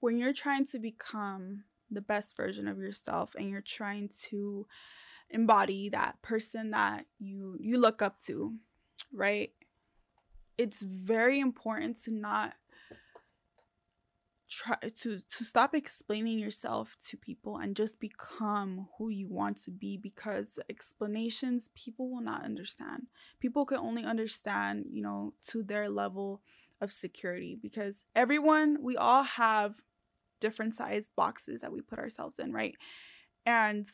when you're trying to become the best version of yourself and you're trying to embody that person that you you look up to, right? It's very important to not try to to stop explaining yourself to people and just become who you want to be because explanations people will not understand people can only understand you know to their level of security because everyone we all have different sized boxes that we put ourselves in right and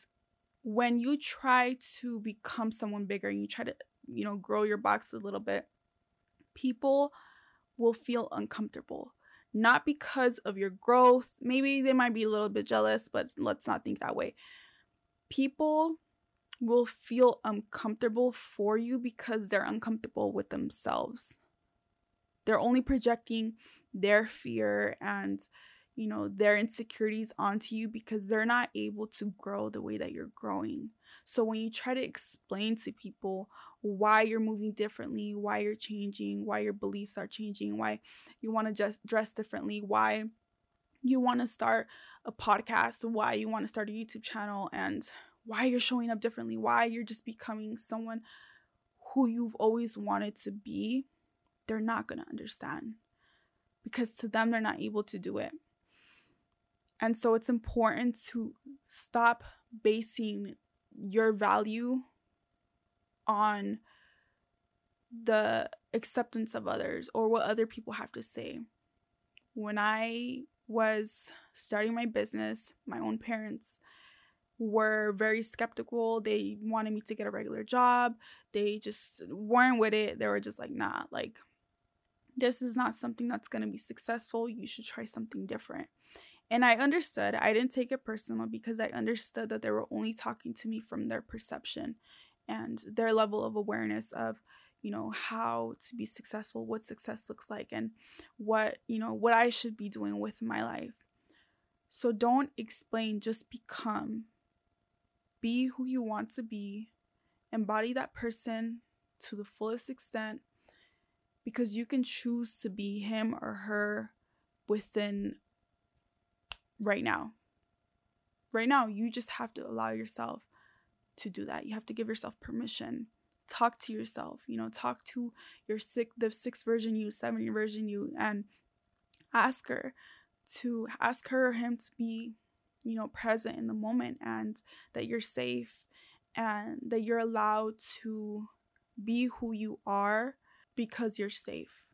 when you try to become someone bigger and you try to you know grow your box a little bit people will feel uncomfortable not because of your growth. Maybe they might be a little bit jealous, but let's not think that way. People will feel uncomfortable for you because they're uncomfortable with themselves. They're only projecting their fear and you know their insecurities onto you because they're not able to grow the way that you're growing. So when you try to explain to people why you're moving differently, why you're changing, why your beliefs are changing, why you want to just dress differently, why you want to start a podcast, why you want to start a YouTube channel and why you're showing up differently, why you're just becoming someone who you've always wanted to be, they're not going to understand because to them they're not able to do it. And so it's important to stop basing your value on the acceptance of others or what other people have to say. When I was starting my business, my own parents were very skeptical. They wanted me to get a regular job. They just weren't with it. They were just like, nah, like, this is not something that's going to be successful. You should try something different. And I understood. I didn't take it personal because I understood that they were only talking to me from their perception and their level of awareness of, you know, how to be successful, what success looks like, and what, you know, what I should be doing with my life. So don't explain, just become. Be who you want to be, embody that person to the fullest extent because you can choose to be him or her within right now. Right now, you just have to allow yourself to do that. You have to give yourself permission. Talk to yourself, you know, talk to your six the sixth version you, seven version you, and ask her to ask her or him to be, you know, present in the moment and that you're safe and that you're allowed to be who you are because you're safe